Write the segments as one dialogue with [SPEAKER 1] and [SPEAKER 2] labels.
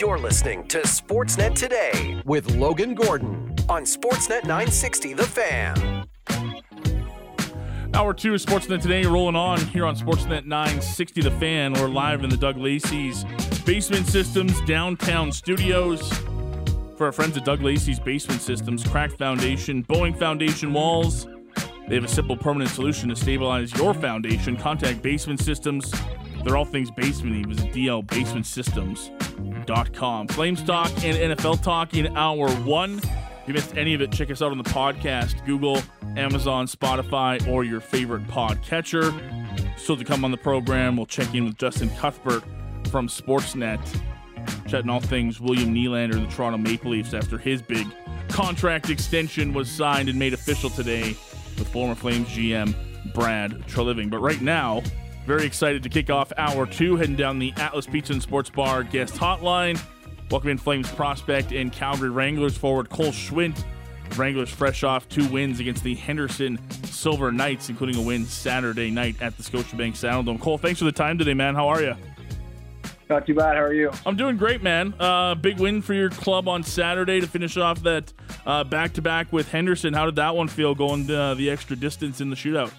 [SPEAKER 1] You're listening to Sportsnet Today with Logan Gordon on Sportsnet 960 The Fan.
[SPEAKER 2] Hour two of Sportsnet Today rolling on here on Sportsnet 960 The Fan. We're live in the Doug Lacey's Basement Systems downtown studios. For our friends at Doug Lacey's Basement Systems, cracked foundation, bowing foundation walls. They have a simple permanent solution to stabilize your foundation. Contact Basement Systems. They're all things basement. Visit dlbasementsystems.com. Flames and NFL talk in hour one. If you missed any of it, check us out on the podcast, Google, Amazon, Spotify, or your favorite podcatcher. Still to come on the program, we'll check in with Justin Cuthbert from Sportsnet, chatting all things William Nylander and the Toronto Maple Leafs after his big contract extension was signed and made official today with former Flames GM Brad Treliving. But right now, very excited to kick off hour two, heading down the Atlas Pizza and Sports Bar guest hotline. Welcome in Flames prospect and Calgary Wranglers forward Cole Schwindt. Wranglers fresh off two wins against the Henderson Silver Knights, including a win Saturday night at the Scotiabank Saddledome. Cole, thanks for the time today, man. How are you?
[SPEAKER 3] Not too bad. How are you?
[SPEAKER 2] I'm doing great, man. Uh, big win for your club on Saturday to finish off that back to back with Henderson. How did that one feel going uh, the extra distance in the shootout?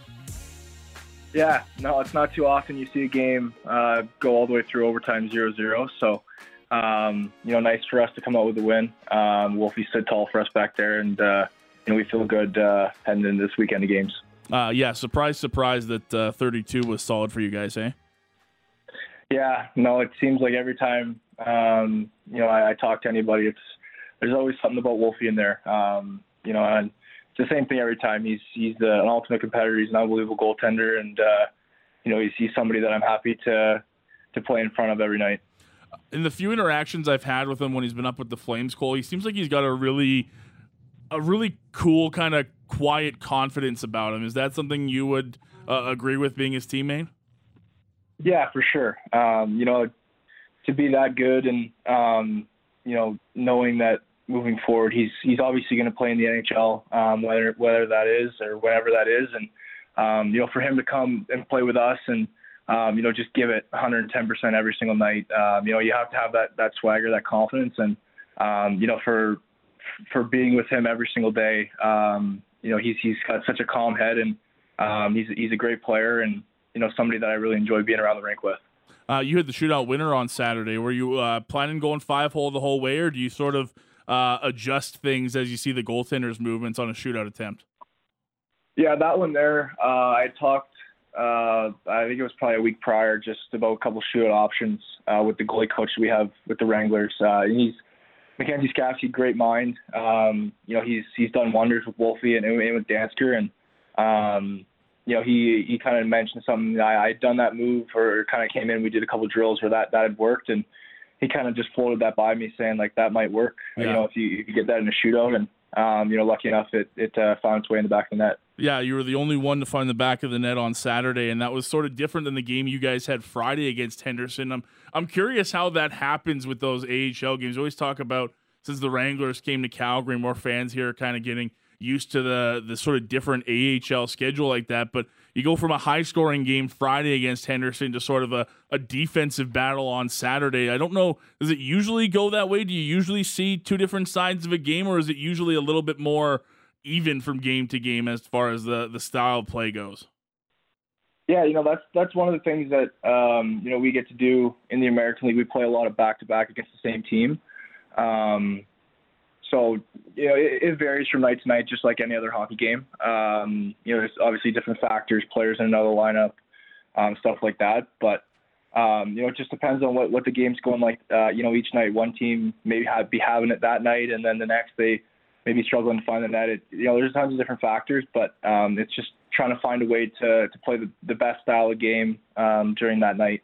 [SPEAKER 3] Yeah, no, it's not too often you see a game uh, go all the way through overtime 0 0. So, um, you know, nice for us to come out with a win. Um, Wolfie stood tall for us back there, and, uh, you know, we feel good uh, heading into this weekend of games.
[SPEAKER 2] Uh, yeah, surprise, surprise that uh, 32 was solid for you guys, eh?
[SPEAKER 3] Yeah, no, it seems like every time, um, you know, I, I, talk to anybody, it's there's always something about Wolfie in there. Um, you know, and it's the same thing every time. He's he's the, an ultimate competitor. He's an unbelievable goaltender, and uh, you know he's, he's somebody that I'm happy to to play in front of every night.
[SPEAKER 2] In the few interactions I've had with him when he's been up with the Flames, Cole, he seems like he's got a really a really cool kind of quiet confidence about him. Is that something you would uh, agree with being his teammate?
[SPEAKER 3] Yeah, for sure. Um, you know, to be that good and um, you know knowing that moving forward. He's he's obviously going to play in the NHL, um, whether whether that is or whatever that is, and um, you know for him to come and play with us and um, you know just give it 110% every single night. Um, you know you have to have that that swagger, that confidence, and um, you know for for being with him every single day. Um, you know he's he's got such a calm head and um, he's he's a great player and you know somebody that I really enjoy being around the rink with.
[SPEAKER 2] Uh, you had the shootout winner on Saturday. Were you uh, planning going five hole the whole way, or do you sort of uh, adjust things as you see the goaltender's movements on a shootout attempt?
[SPEAKER 3] Yeah, that one there, uh, I talked, uh, I think it was probably a week prior, just about a couple shootout options uh, with the goalie coach we have with the Wranglers. Uh, he's Mackenzie Skapski, great mind. Um, you know, he's he's done wonders with Wolfie and, and with Dansker, and um, you know, he he kind of mentioned something. I I'd done that move, or kind of came in. We did a couple drills where that that had worked, and he kind of just floated that by me, saying like that might work. Yeah. You know, if you, you get that in a shootout, and um, you know, lucky enough, it it uh, found its way in the back of the net.
[SPEAKER 2] Yeah, you were the only one to find the back of the net on Saturday, and that was sort of different than the game you guys had Friday against Henderson. I'm I'm curious how that happens with those AHL games. We always talk about since the Wranglers came to Calgary, more fans here are kind of getting used to the the sort of different AHL schedule like that. But you go from a high scoring game Friday against Henderson to sort of a, a defensive battle on Saturday. I don't know, does it usually go that way? Do you usually see two different sides of a game, or is it usually a little bit more even from game to game as far as the, the style of play goes?
[SPEAKER 3] Yeah, you know that's that's one of the things that um, you know we get to do in the American League. We play a lot of back to back against the same team. Um, so you know it, it, varies from night to night, just like any other hockey game. Um, you know, there's obviously different factors, players in another lineup, um, stuff like that. But um, you know, it just depends on what what the game's going like. Uh, you know, each night one team maybe have, be having it that night, and then the next they maybe struggling to find the net. It, you know, there's tons of different factors, but um, it's just trying to find a way to to play the, the best style of game um, during that night.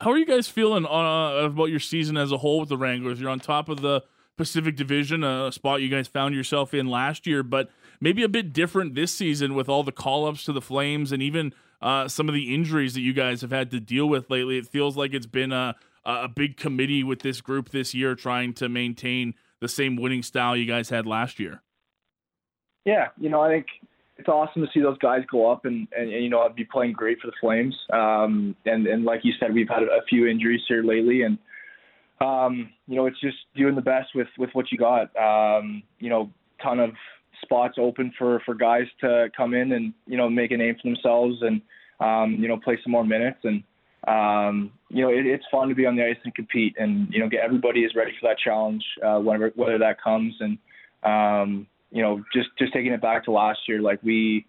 [SPEAKER 2] How are you guys feeling uh, about your season as a whole with the Wranglers? You're on top of the Pacific Division, a spot you guys found yourself in last year, but maybe a bit different this season with all the call ups to the Flames and even uh, some of the injuries that you guys have had to deal with lately. It feels like it's been a, a big committee with this group this year trying to maintain the same winning style you guys had last year.
[SPEAKER 3] Yeah, you know, I think it's awesome to see those guys go up and, and, and you know I'd be playing great for the Flames. Um, and and like you said, we've had a few injuries here lately, and um, you know, it's just doing the best with with what you got. Um, you know, ton of spots open for for guys to come in and you know make a name for themselves and um, you know play some more minutes. And um, you know it, it's fun to be on the ice and compete and you know get everybody is ready for that challenge uh, whenever whether that comes. And um, you know just just taking it back to last year like we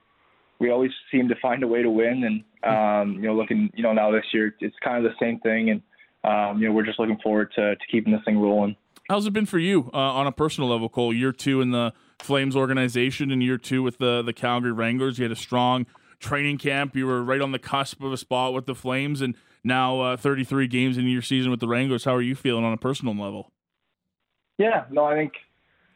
[SPEAKER 3] we always seem to find a way to win. And um, you know looking you know now this year it's kind of the same thing. And um, you know we're just looking forward to, to keeping this thing rolling.
[SPEAKER 2] How's it been for you uh, on a personal level, Cole? Year two in the Flames organization, and year two with the the Calgary Wranglers. You had a strong training camp. You were right on the cusp of a spot with the Flames, and now uh, 33 games in your season with the Wranglers. How are you feeling on a personal level?
[SPEAKER 3] Yeah, no, I think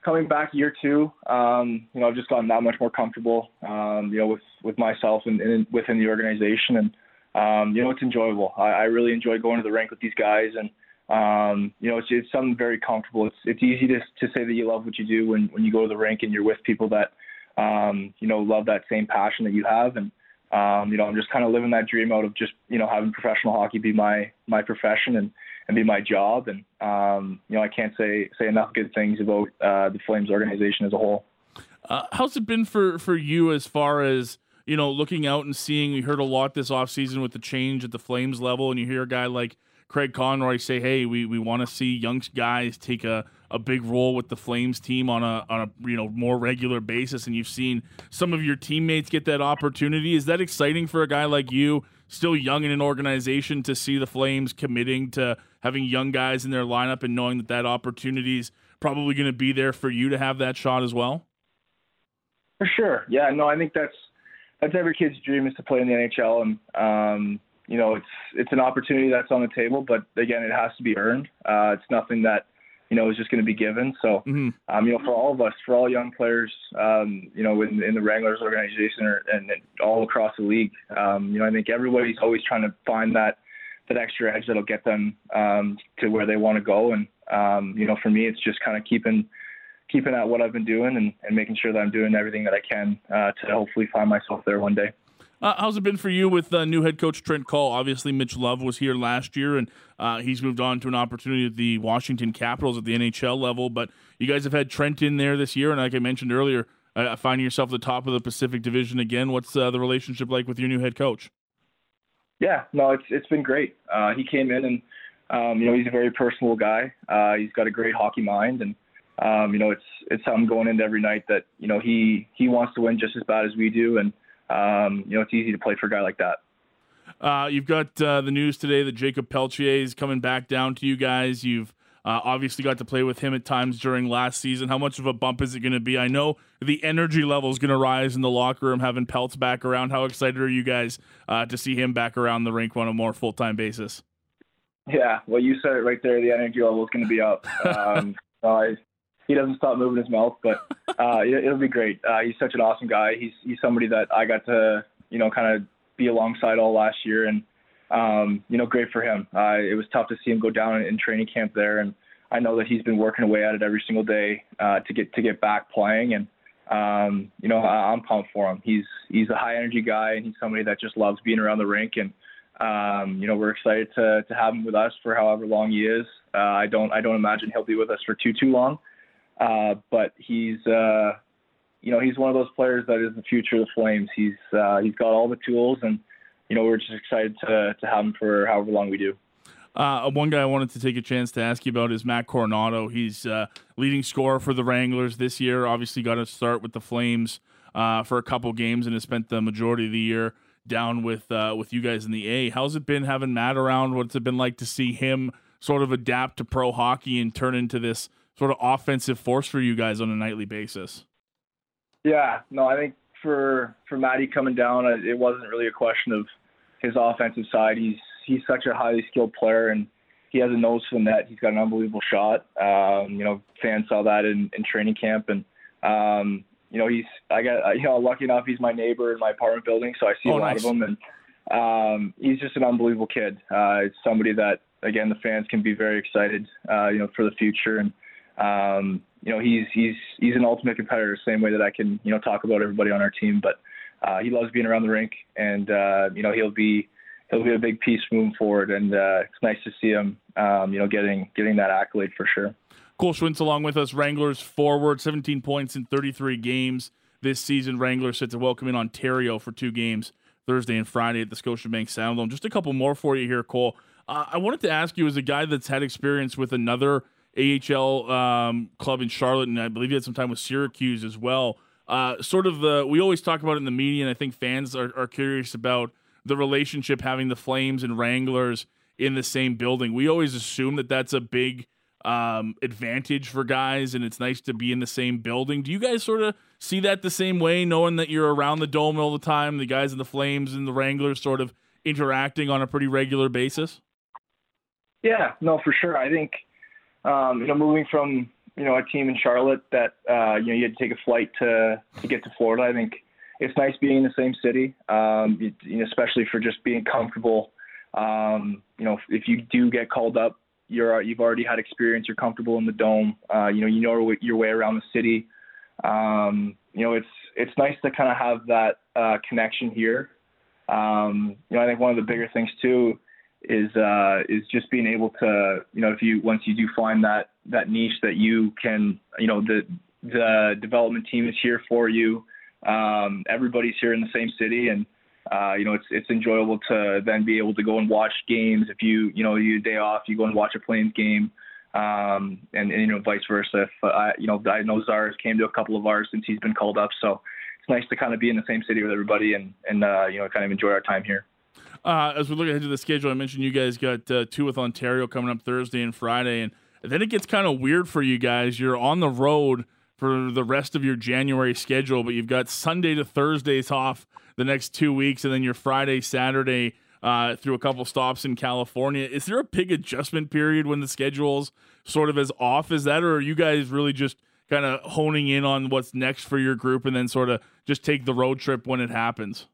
[SPEAKER 3] coming back year two, um, you know, I've just gotten that much more comfortable, um, you know, with with myself and, and within the organization, and um, you know, it's enjoyable. I, I really enjoy going to the rink with these guys, and um, you know, it's, it's something very comfortable. It's it's easy to to say that you love what you do when when you go to the rink and you're with people that um, you know love that same passion that you have, and um, you know, I'm just kind of living that dream out of just you know having professional hockey be my my profession and and be my job, and um, you know, I can't say say enough good things about uh, the Flames organization as a whole.
[SPEAKER 2] Uh, how's it been for for you as far as you know looking out and seeing? We heard a lot this offseason with the change at the Flames level, and you hear a guy like Craig Conroy say, "Hey, we, we want to see young guys take a, a big role with the Flames team on a on a you know more regular basis." And you've seen some of your teammates get that opportunity. Is that exciting for a guy like you, still young in an organization, to see the Flames committing to having young guys in their lineup and knowing that that opportunity is probably going to be there for you to have that shot as well?
[SPEAKER 3] For sure, yeah. No, I think that's that's every kid's dream is to play in the NHL, and um, you know, it's it's an opportunity that's on the table, but again, it has to be earned. Uh, it's nothing that you know is just going to be given. So, mm-hmm. um, you know, for all of us, for all young players, um, you know, in, in the Wranglers organization or, and, and all across the league, um, you know, I think everybody's always trying to find that that extra edge that'll get them um, to where they want to go. And um, you know, for me, it's just kind of keeping keeping at what I've been doing and, and making sure that I'm doing everything that I can uh, to hopefully find myself there one day.
[SPEAKER 2] Uh, how's it been for you with uh, new head coach Trent Cull? Obviously, Mitch Love was here last year, and uh, he's moved on to an opportunity at the Washington Capitals at the NHL level. But you guys have had Trent in there this year, and like I mentioned earlier, uh, finding yourself at the top of the Pacific Division again. What's uh, the relationship like with your new head coach?
[SPEAKER 3] Yeah, no, it's it's been great. Uh, he came in, and um, you know he's a very personal guy. he's got a great hockey mind, and um, you know it's it's something going into every night that you know he he wants to win just as bad as we do, and um, you know, it's easy to play for a guy like that.
[SPEAKER 2] Uh, you've got uh, the news today that Jacob Pelletier is coming back down to you guys. You've uh, obviously got to play with him at times during last season. How much of a bump is it going to be? I know the energy level is going to rise in the locker room having Pelts back around. How excited are you guys uh, to see him back around the rink on a more full time basis?
[SPEAKER 3] Yeah, well, you said it right there. The energy level is going to be up. Um, he doesn't stop moving his mouth, but uh, it'll be great. Uh, he's such an awesome guy. He's he's somebody that I got to you know kind of be alongside all last year, and um, you know great for him. Uh, it was tough to see him go down in, in training camp there, and I know that he's been working away at it every single day uh, to get to get back playing, and um, you know I, I'm pumped for him. He's he's a high energy guy, and he's somebody that just loves being around the rink and. Um, you know, we're excited to to have him with us for however long he is. Uh, I don't I don't imagine he'll be with us for too too long. Uh, but he's, uh, you know, he's one of those players that is the future of the Flames. He's uh, he's got all the tools, and you know, we're just excited to to have him for however long we do.
[SPEAKER 2] Uh, one guy I wanted to take a chance to ask you about is Matt Coronato. He's uh, leading scorer for the Wranglers this year. Obviously, got to start with the Flames uh, for a couple games and has spent the majority of the year down with uh, with you guys in the A. How's it been having Matt around? What's it been like to see him sort of adapt to pro hockey and turn into this sort of offensive force for you guys on a nightly basis.
[SPEAKER 3] Yeah, no, I think for for Matty coming down, uh, it wasn't really a question of his offensive side. He's he's such a highly skilled player, and he has a nose for the net. He's got an unbelievable shot. Um, you know, fans saw that in, in training camp, and um, you know, he's I got you know lucky enough he's my neighbor in my apartment building, so I see oh, a lot nice. of him, and um, he's just an unbelievable kid. Uh, it's somebody that again the fans can be very excited, uh, you know, for the future and um, you know, he's he's he's an ultimate competitor, same way that I can you know talk about everybody on our team. But uh, he loves being around the rink, and uh, you know he'll be he'll be a big piece moving forward, and uh, it's nice to see him, um, you know, getting getting that accolade for sure.
[SPEAKER 2] Cole Schwindt's along with us, Wranglers forward, 17 points in 33 games this season. Wranglers set to welcome in Ontario for two games Thursday and Friday at the Scotiabank Saddledome. Just a couple more for you here, Cole. Uh, I wanted to ask you, as a guy that's had experience with another AHL um, club in Charlotte, and I believe you had some time with Syracuse as well. Uh, sort of the we always talk about it in the media, and I think fans are, are curious about the relationship having the Flames and Wranglers in the same building. We always assume that that's a big um, advantage for guys, and it's nice to be in the same building. Do you guys sort of see that the same way, knowing that you're around the dome all the time, the guys in the Flames and the Wranglers sort of interacting on a pretty regular basis?
[SPEAKER 3] Yeah, no, for sure. I think um, you know moving from you know a team in Charlotte that uh, you know you had to take a flight to to get to Florida. I think it's nice being in the same city, um, you know, especially for just being comfortable. Um, you know, if you do get called up, you're you've already had experience. You're comfortable in the dome. Uh, you know, you know your way around the city. Um, you know, it's it's nice to kind of have that uh, connection here. Um, you know, I think one of the bigger things too is uh, is just being able to, you know, if you once you do find that that niche that you can, you know, the the development team is here for you. Um, everybody's here in the same city, and uh, you know, it's it's enjoyable to then be able to go and watch games. If you you know you day off, you go and watch a Flames game, um, and, and you know vice versa. If uh, you know I know Zars came to a couple of ours since he's been called up, so it's nice to kind of be in the same city with everybody and and uh, you know kind of enjoy our time here.
[SPEAKER 2] Uh, as we look ahead to the schedule, I mentioned you guys got uh, two with Ontario coming up Thursday and Friday, and then it gets kind of weird for you guys. You're on the road for the rest of your January schedule, but you've got Sunday to Thursdays off the next two weeks, and then your Friday, Saturday uh, through a couple stops in California. Is there a big adjustment period when the schedule's sort of as off as that, or are you guys really just kind of honing in on what's next for your group and then sort of just take the road trip when it happens?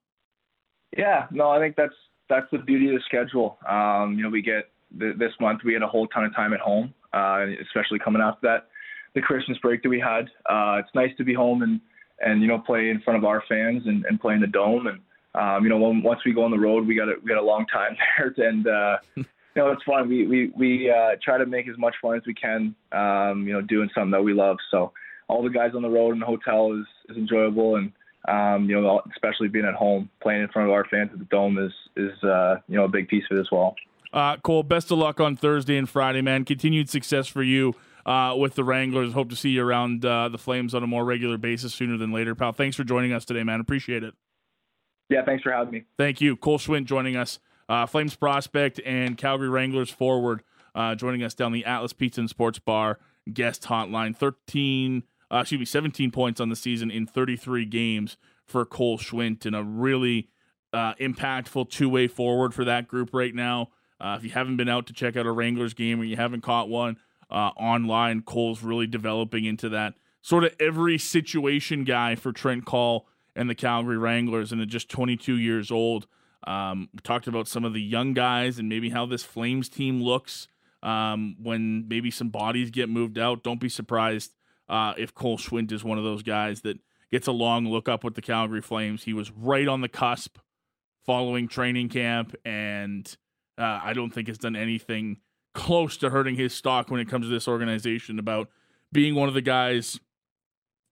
[SPEAKER 3] Yeah, no, I think that's that's the beauty of the schedule. Um, you know, we get th- this month we had a whole ton of time at home, uh, especially coming after that the Christmas break that we had. Uh, it's nice to be home and and you know play in front of our fans and, and play in the dome. And um, you know when, once we go on the road, we got a, we got a long time there, and uh, you know it's fun. We we we uh, try to make as much fun as we can. Um, you know doing something that we love. So all the guys on the road in the hotel is is enjoyable and. Um, you know, especially being at home, playing in front of our fans at the dome is is uh, you know a big piece of it as well.
[SPEAKER 2] Uh, Cole, best of luck on Thursday and Friday, man. Continued success for you uh, with the Wranglers. Hope to see you around uh, the Flames on a more regular basis sooner than later, pal. Thanks for joining us today, man. Appreciate it.
[SPEAKER 3] Yeah, thanks for having me.
[SPEAKER 2] Thank you. Cole Schwindt joining us, uh, Flames prospect and Calgary Wranglers forward, uh, joining us down the Atlas Pizza and Sports Bar guest hotline. 13, uh, excuse me, 17 points on the season in 33 games for Cole Schwindt and a really uh, impactful two way forward for that group right now. Uh, if you haven't been out to check out a Wranglers game or you haven't caught one, uh, online. Cole's really developing into that sort of every situation guy for Trent Cull and the Calgary Wranglers, and at just 22 years old. Um, we talked about some of the young guys and maybe how this Flames team looks um, when maybe some bodies get moved out. Don't be surprised uh, if Cole Schwindt is one of those guys that gets a long look up with the Calgary Flames. He was right on the cusp following training camp, and uh, I don't think has done anything close to hurting his stock when it comes to this organization about being one of the guys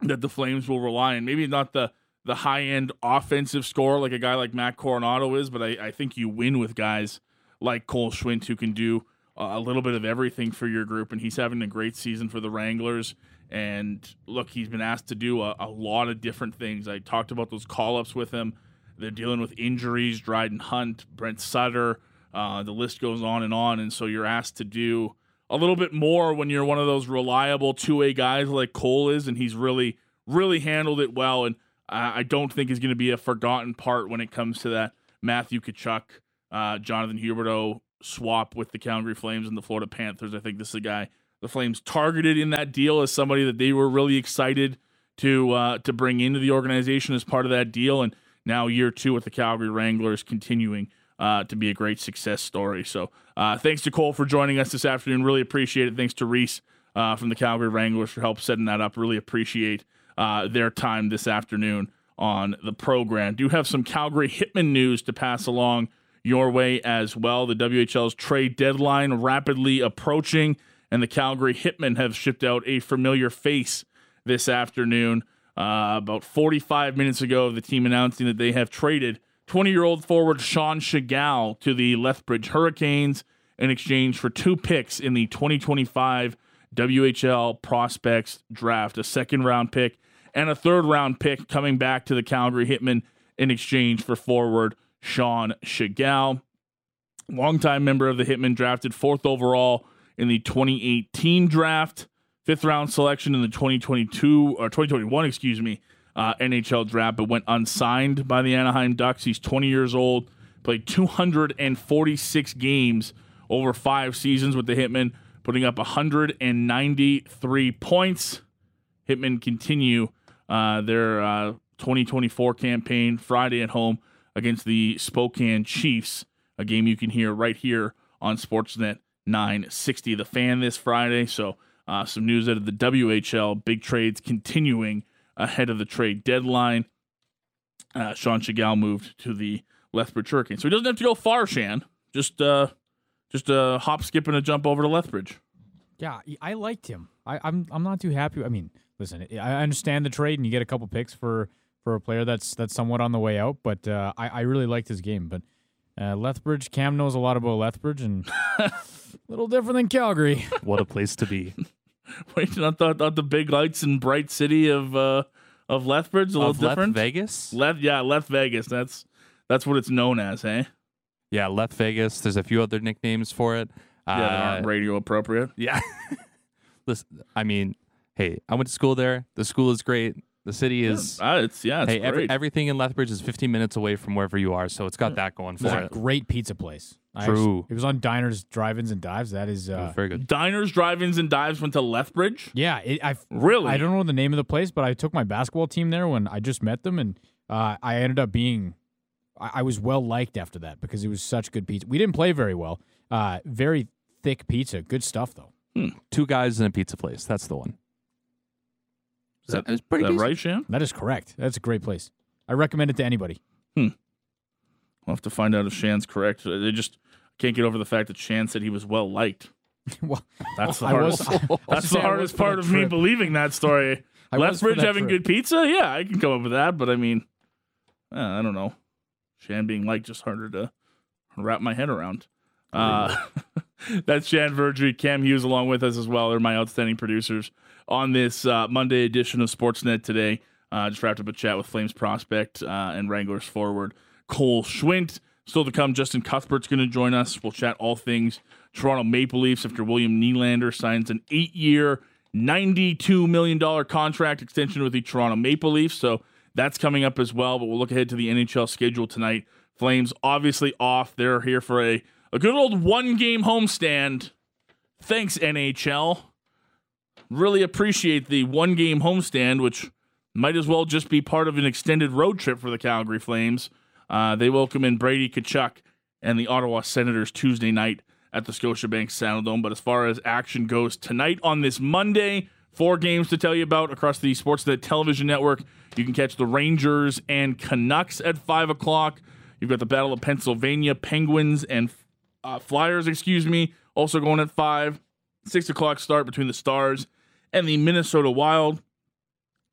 [SPEAKER 2] that the Flames will rely on. Maybe not the the high end offensive score like a guy like Matt Coronato is, but I, I think you win with guys like Cole Schwindt who can do a little bit of everything for your group, and he's having a great season for the Wranglers. And look, he's been asked to do a, a lot of different things. I talked about those call ups with him. They're dealing with injuries, Dryden Hunt, Brent Sutter, uh, the list goes on and on, and so you're asked to do a little bit more when you're one of those reliable two-way guys like Cole is, and he's really, really handled it well. And I don't think is going to be a forgotten part when it comes to that Matthew Tkachuk, uh, Jonathan Huberdeau swap with the Calgary Flames and the Florida Panthers. I think this is a guy the Flames targeted in that deal as somebody that they were really excited to uh, to bring into the organization as part of that deal. And now year two with the Calgary Wranglers continuing uh, to be a great success story. So uh, thanks to Cole for joining us this afternoon. Really appreciate it. Thanks to Reese uh, from the Calgary Wranglers for help setting that up. Really appreciate uh, their time this afternoon on the program. Do have some Calgary Hitmen news to pass along your way as well. The WHL's trade deadline rapidly approaching, and the Calgary Hitmen have shipped out a familiar face this afternoon. Uh, about 45 minutes ago, the team announcing that they have traded 20 year old forward Sean Tschigerl to the Lethbridge Hurricanes in exchange for two picks in the 2025 WHL Prospects Draft, a second round pick and a third round pick coming back to the Calgary Hitmen in exchange for forward Sean Tschigerl. Longtime member of the Hitmen, drafted fourth overall in the 2018 draft, fifth round selection in the 2022 or 2021, excuse me, uh, NHL draft, but went unsigned by the Anaheim Ducks. He's 20 years old, played 246 games over five seasons with the Hitmen, putting up 193 points. Hitmen continue uh, their uh, 2024 campaign Friday at home against the Spokane Chiefs, a game you can hear right here on Sportsnet 960. The fan this Friday. So, uh, some news out of the WHL. Big trades continuing ahead of the trade deadline. Uh, Sean Tschigerl moved to the Lethbridge Hurricanes. So he doesn't have to go far, Shan. Just uh, just a hop, skip, and a jump over to Lethbridge.
[SPEAKER 4] Yeah, I liked him. I, I'm I'm not too happy. I mean, listen, I understand the trade, and you get a couple picks for for a player that's that's somewhat on the way out. But uh, I I really liked his game. But uh, Lethbridge, Cam knows a lot about Lethbridge, and a little different than Calgary.
[SPEAKER 5] What a place to be.
[SPEAKER 2] Wait, not the, not the big lights and bright city of uh, of Lethbridge. A little
[SPEAKER 5] of Leth
[SPEAKER 2] different.
[SPEAKER 5] Vegas?
[SPEAKER 2] Leth, yeah, Leth Vegas. That's that's what it's known as, eh?
[SPEAKER 5] Yeah, Leth Vegas. There's a few other nicknames for it.
[SPEAKER 2] Yeah, that aren't
[SPEAKER 5] Uh,
[SPEAKER 2] radio appropriate.
[SPEAKER 5] yeah. Listen, I mean, hey, I went to school there. The school is great. The city is.
[SPEAKER 2] Uh, it's yeah, it's
[SPEAKER 5] hey, every, everything in Lethbridge is 15 minutes away from wherever you are, so it's got that going for
[SPEAKER 4] It's
[SPEAKER 5] for
[SPEAKER 4] a
[SPEAKER 5] it.
[SPEAKER 4] great pizza place. I
[SPEAKER 5] True.
[SPEAKER 4] actually- it was on Diners, Drive-ins, and Dives. That is, uh,
[SPEAKER 5] Very good.
[SPEAKER 2] Diners, drive-ins, and dives went to Lethbridge.
[SPEAKER 4] yeah. It, I
[SPEAKER 2] Really?
[SPEAKER 4] I don't know the name of the place, but I took my basketball team there when I just met them, and uh, I ended up being, I, I was well liked after that because it was such good pizza. We didn't play very well. Uh, very thick pizza, good stuff though.
[SPEAKER 5] Two guys in a pizza place. That's the one.
[SPEAKER 2] Is that,
[SPEAKER 5] It's pretty
[SPEAKER 2] is that right, Shan?
[SPEAKER 4] That is correct. That's a great place. I recommend it to anybody. Hmm.
[SPEAKER 2] We'll have to find out if Shan's correct. They just can't get over the fact that Shan said he was well liked.
[SPEAKER 4] well,
[SPEAKER 2] That's the
[SPEAKER 4] I
[SPEAKER 2] hardest.
[SPEAKER 4] I was
[SPEAKER 2] that's the hardest part
[SPEAKER 4] that
[SPEAKER 2] of me believing that story.
[SPEAKER 4] I was for
[SPEAKER 2] Lethbridge having
[SPEAKER 4] trip.
[SPEAKER 2] good pizza, yeah, I can come up with that. But I mean, uh, I don't know. Shan being liked just harder to wrap my head around. Uh, that's Shan Virjee, Cam Hughes, along with us as well. They're my outstanding producers on this uh, Monday edition of Sportsnet today. Uh, just wrapped up a chat with Flames prospect uh, and Wranglers forward Cole Schwindt. Still to come, Justin Cuthbert's going to join us. We'll chat all things Toronto Maple Leafs after William Nylander signs an eight-year, $92 million contract extension with the Toronto Maple Leafs. So that's coming up as well. But we'll look ahead to the NHL schedule tonight. Flames obviously off. They're here for a, a good old one-game homestand. Thanks, NHL. Really appreciate the one-game homestand, which might as well just be part of an extended road trip for the Calgary Flames. Uh, they welcome in Brady Tkachuk and the Ottawa Senators Tuesday night at the Scotiabank Saddledome. But as far as action goes tonight on this Monday, four games to tell you about across the Sportsnet television network. You can catch the Rangers and Canucks at five o'clock. You've got the Battle of Pennsylvania Penguins and uh, Flyers, excuse me, also going at five. Six o'clock start between the Stars and the Minnesota Wild.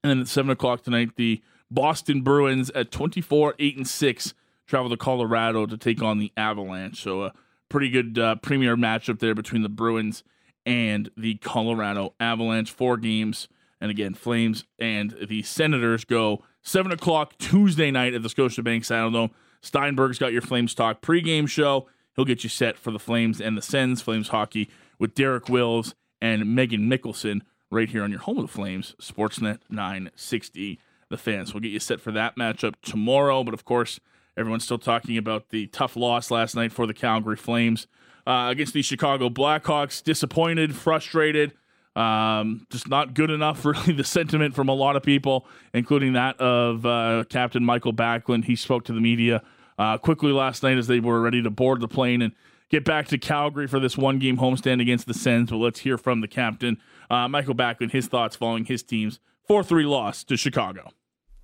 [SPEAKER 2] And then at seven o'clock tonight, the Boston Bruins at 24, 8, and 6 travel to Colorado to take on the Avalanche. So a pretty good uh, premier matchup there between the Bruins and the Colorado Avalanche. Four games. And again, Flames and the Senators go 7 o'clock Tuesday night at the Scotiabank Saddledome. Steinberg's got your Flames Talk pregame show. He'll get you set for the Flames and the Sens, Flames hockey, with Derek Wills and Megan Mickelson right here on your home of the Flames, Sportsnet 960. The fans. We'll get you set for that matchup tomorrow. But of course, everyone's still talking about the tough loss last night for the Calgary Flames uh, against the Chicago Blackhawks. Disappointed, frustrated, um, just not good enough. Really, the sentiment from a lot of people, including that of uh, Captain Michael Backlund. He spoke to the media uh, quickly last night as they were ready to board the plane and get back to Calgary for this one game homestand against the Sens. But let's hear from the captain, uh, Michael Backlund, his thoughts following his team's 4 3 loss to Chicago.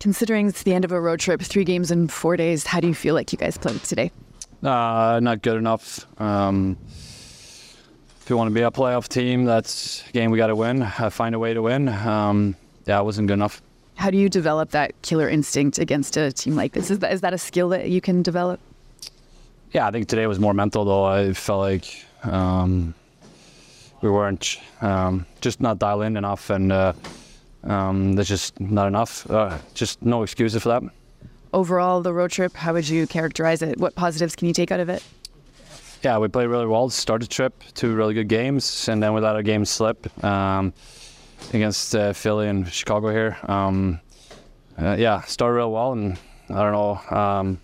[SPEAKER 6] Considering it's the end of a road trip, three games in four days, how do you feel like you guys played today? Uh, not good enough. Um, if you want to be a playoff team, that's a game we got to win. Uh, find a way to win. Um, yeah, it wasn't good enough.
[SPEAKER 7] How do you develop that killer instinct against a team like this? Is that, is that a skill that you can develop?
[SPEAKER 6] Yeah, I think today was more mental though. I felt like um, we weren't um, just not dialed in enough, and uh, um, there's just not enough. Uh, just no excuses for that.
[SPEAKER 7] Overall, the road trip, how would you characterize it? What positives can you take out of it?
[SPEAKER 6] Yeah, we played really well. Started the trip, two really good games, and then we let our game slip um, against uh, Philly and Chicago here. Um, uh, yeah, started real well, and I don't know.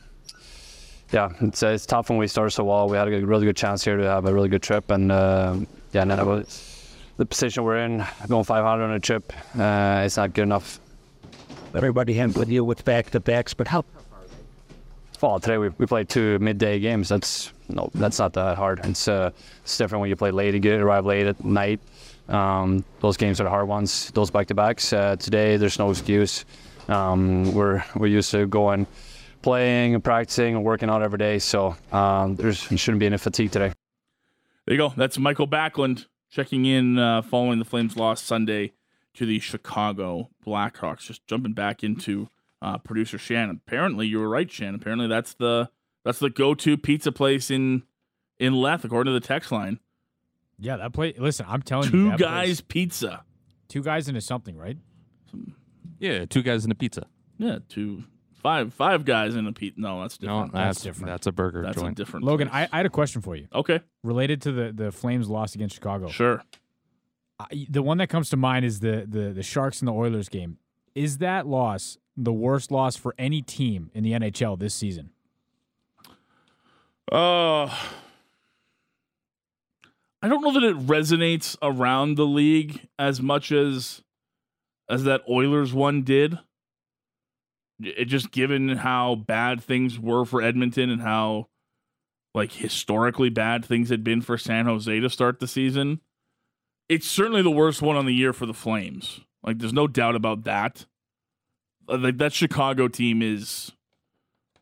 [SPEAKER 6] Yeah, it's, uh, it's tough when we started so well. We had a really good chance here to have a really good trip, and uh, yeah, and then about the position we're in, going 500 on a trip, uh, it's not good enough.
[SPEAKER 8] Everybody had to deal with back to backs, but how
[SPEAKER 6] Well, today we, we played two midday games. That's no, that's not that hard. It's uh, it's different when you play late, you get arrive late at night. Um, those games are the hard ones. Those back to backs. Uh, today, there's no excuse. Um, we're we're used to going, playing and practicing and working out every day. So um, there's there shouldn't be any fatigue today.
[SPEAKER 2] There you go. That's Michael Backlund checking in uh, following the Flames' loss Sunday to the Chicago Blackhawks. Just jumping back into uh, producer Shannon. Apparently, you were right, Shannon. Apparently, that's the that's the go-to pizza place in in Leth, according to the text line.
[SPEAKER 4] Yeah, that play. Listen, I'm telling you,
[SPEAKER 2] Two guys
[SPEAKER 4] place-
[SPEAKER 2] pizza.
[SPEAKER 4] two guys into something, right?
[SPEAKER 5] Yeah, two guys into pizza.
[SPEAKER 2] Yeah, two five five guys in a pizza. No, that's
[SPEAKER 5] No,
[SPEAKER 2] different.
[SPEAKER 5] that's,
[SPEAKER 4] different.
[SPEAKER 5] That's a burger
[SPEAKER 2] that's a different.
[SPEAKER 4] Logan, I. I had a question for you
[SPEAKER 2] okay,
[SPEAKER 4] related to the the Flames loss against Chicago.
[SPEAKER 2] sure.
[SPEAKER 4] I, the one that comes to mind is the the the Sharks and the Oilers game. Is that loss the worst loss for any team in the NHL this season?
[SPEAKER 2] Uh, I don't know that it resonates around the league as much as as that Oilers one did. It just given how bad things were for Edmonton and how like historically bad things had been for San Jose to start the season. It's certainly the worst one on the year for the Flames. Like there's no doubt about that. Uh, Like that Chicago team is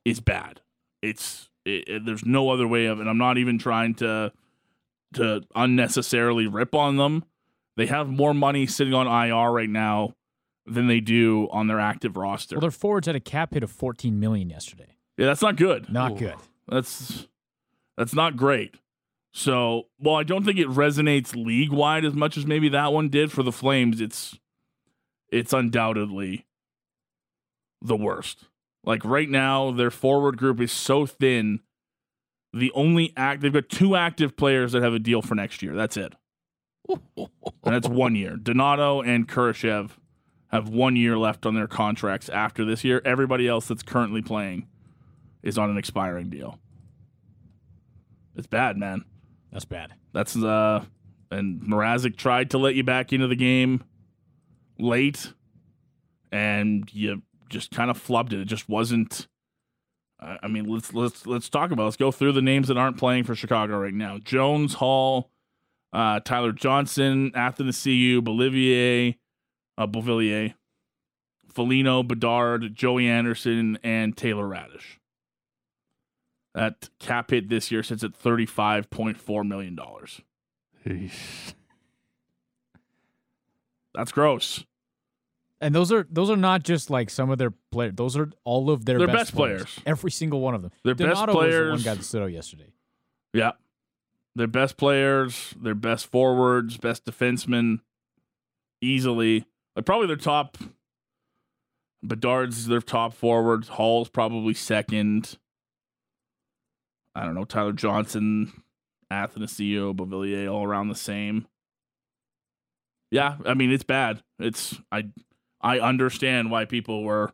[SPEAKER 2] is bad. It's it, it- there's no other way of it. I'm not even trying to to unnecessarily rip on them. They have more money sitting on IR right now than they do on their active roster.
[SPEAKER 4] Well, their forwards had a cap hit of 14 million yesterday.
[SPEAKER 2] yeah, that's not good.
[SPEAKER 4] Not good.
[SPEAKER 2] That's that's not great. So, while I don't think it resonates league wide as much as maybe that one did for the Flames, it's it's undoubtedly the worst. Like right now, their forward group is so thin. The only act they've got two active players that have a deal for next year. That's it. and that's one year. Donato and Kurashev have one year left on their contracts after this year. Everybody else that's currently playing is on an expiring deal. It's bad, man.
[SPEAKER 4] That's bad.
[SPEAKER 2] That's uh and Mrazek tried to let you back into the game late and you just kind of flubbed it. It just wasn't I I mean, let's let's let's talk about. it. Let's go through the names that aren't playing for Chicago right now. Jones, Hall, uh, Tyler Johnson, Athanasiu, Beauvillier, uh, Beauvillier, Foligno, Bedard, Joey Anderson, and Taylor Raddysh. That cap hit this year sits at thirty-five point four million dollars. That's gross.
[SPEAKER 4] And those are those are not just like some of their players. Those are all of their
[SPEAKER 2] Their
[SPEAKER 4] best,
[SPEAKER 2] best players.
[SPEAKER 4] Every single one of them.
[SPEAKER 2] Their best
[SPEAKER 4] Donato was the
[SPEAKER 2] players-
[SPEAKER 4] one guy that stood out yesterday.
[SPEAKER 2] Yeah. Their best players, their best forwards, best defensemen, easily. Like probably their top. Bedard's their top forward. Hall's probably second. I don't know. Tyler Johnson, Athanasiu, Beauvillier, all around the same. Yeah, I mean it's bad. It's I I understand why people were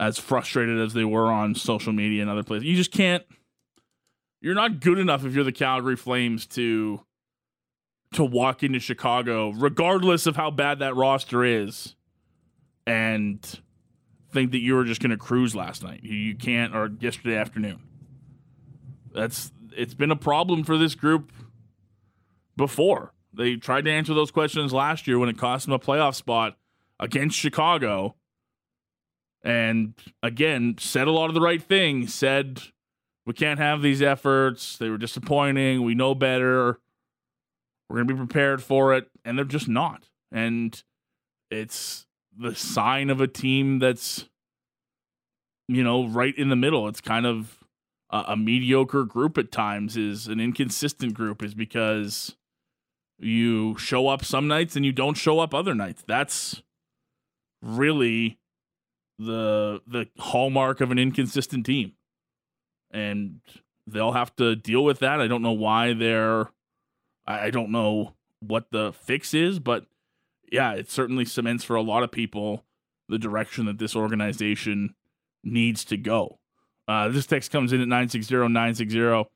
[SPEAKER 2] as frustrated as they were on social media and other places. You just can't you're not good enough if you're the Calgary Flames to to walk into Chicago, regardless of how bad that roster is, and think that you were just going to cruise last night. You, can't, or yesterday afternoon. That's it's been a problem for this group before. They tried to answer those questions last year when it cost them a playoff spot against Chicago. And again, said a lot of the right things, said we can't have these efforts. They were disappointing. We know better. We're going to be prepared for it. And they're just not. And it's the sign of a team that's, you know, right in the middle. It's kind of a, a mediocre group at times, is an inconsistent group, is because you show up some nights and you don't show up other nights. That's really the the hallmark of an inconsistent team. And they'll have to deal with that. I don't know why they're I don't know what the fix is, but yeah, it certainly cements for a lot of people the direction that this organization needs to go. Uh, this text comes in at 960 960.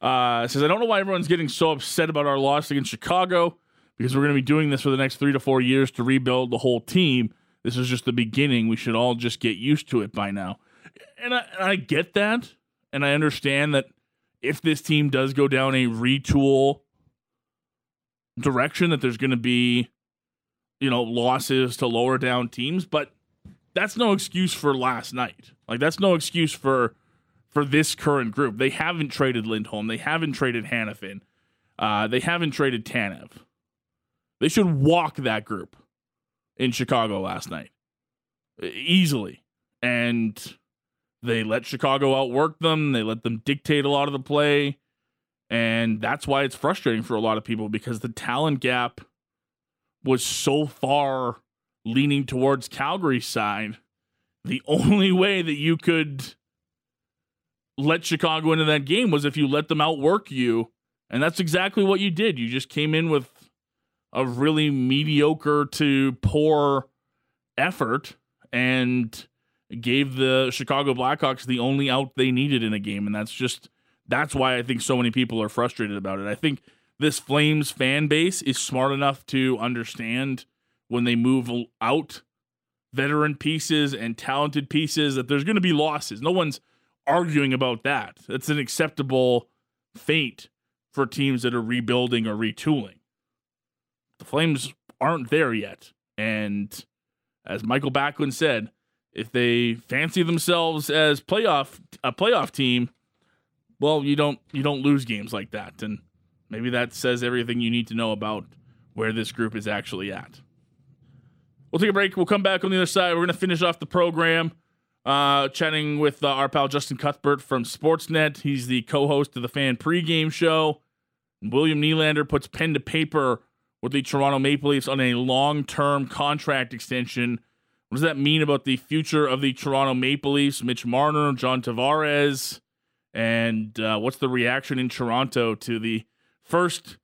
[SPEAKER 2] Uh, says, I don't know why everyone's getting so upset about our loss against Chicago because we're going to be doing this for the next three to four years to rebuild the whole team. This is just the beginning. We should all just get used to it by now. And I, and I get that. And I understand that if this team does go down a retool direction, that there's going to be, you know, losses to lower down teams. But that's no excuse for last night. Like, that's no excuse for for this current group. They haven't traded Lindholm. They haven't traded Hanifin. Uh, they haven't traded Tanev. They should walk that group in Chicago last night easily. And they let Chicago outwork them. They let them dictate a lot of the play. And that's why it's frustrating for a lot of people because the talent gap was so far leaning towards Calgary's side. The only way that you could let Chicago into that game was if you let them outwork you. And that's exactly what you did. You just came in with a really mediocre to poor effort and gave the Chicago Blackhawks the only out they needed in a game. And that's just, that's why I think so many people are frustrated about it. I think this Flames fan base is smart enough to understand when they move out veteran pieces and talented pieces that there's going to be losses. No one's arguing about that. That's an acceptable fate for teams that are rebuilding or retooling. The Flames aren't there yet. And as Michael Backlund said, if they fancy themselves as playoff a playoff team, well, you don't you don't lose games like that. And maybe that says everything you need to know about where this group is actually at. We'll take a break. We'll come back on the other side. We're going to finish off the program uh, chatting with uh, our pal Justin Cuthbert from Sportsnet. He's the co-host of the Fan Pregame Show. William Nylander puts pen to paper with the Toronto Maple Leafs on a long-term contract extension. What does that mean about the future of the Toronto Maple Leafs? Mitch Marner, John Tavares, and uh, what's the reaction in Toronto to the first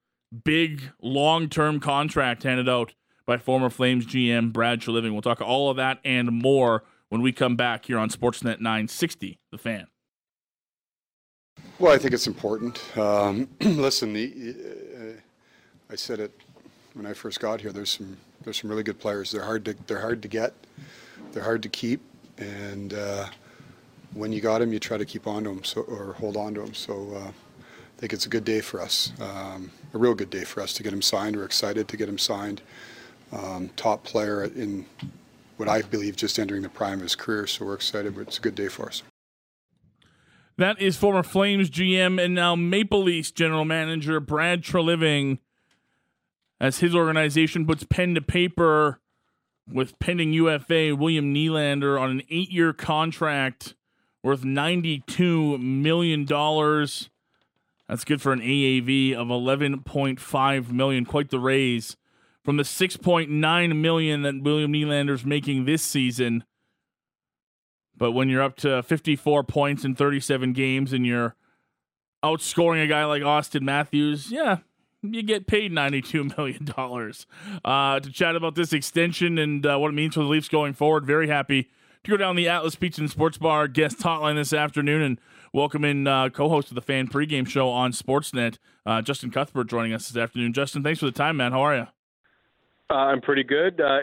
[SPEAKER 2] big long-term contract handed out by former Flames GM Brad Treliving? We'll talk all of that and more when we come back here on Sportsnet 960, The Fan.
[SPEAKER 9] Well, I think it's important. Um, listen, the, uh, I said it when I first got here. There's some there's some really good players. They're hard to they're hard to get. They're hard to keep, and uh, when you got them, you try to keep on to them so, or hold on to them. So uh, I think it's a good day for us, um, a real good day for us to get him signed. We're excited to get him signed. Um, top player in what I believe just entering the prime of his career. So we're excited. But it's a good day for us.
[SPEAKER 2] That is former Flames GM and now Maple Leafs general manager Brad Treliving as his organization puts pen to paper with pending UFA William Nylander on an eight year contract worth $92 million. That's good for an AAV of 11.5 million. Quite the raise from the 6.9 million that William Nylander's making this season. But when you're up to 54 points in 37 games and you're outscoring a guy like Auston Matthews, yeah, you get paid $92 million. Uh, to chat about this extension and uh, what it means for the Leafs going forward, very happy to go down the Atlas Pizza and Sports Bar guest hotline this afternoon and welcome in uh, co-host of the Fan Pregame Show on Sportsnet, uh, Justin Cuthbert, joining us this afternoon. Justin, thanks for the time, man. How are you?
[SPEAKER 10] Uh, I'm pretty good. Uh,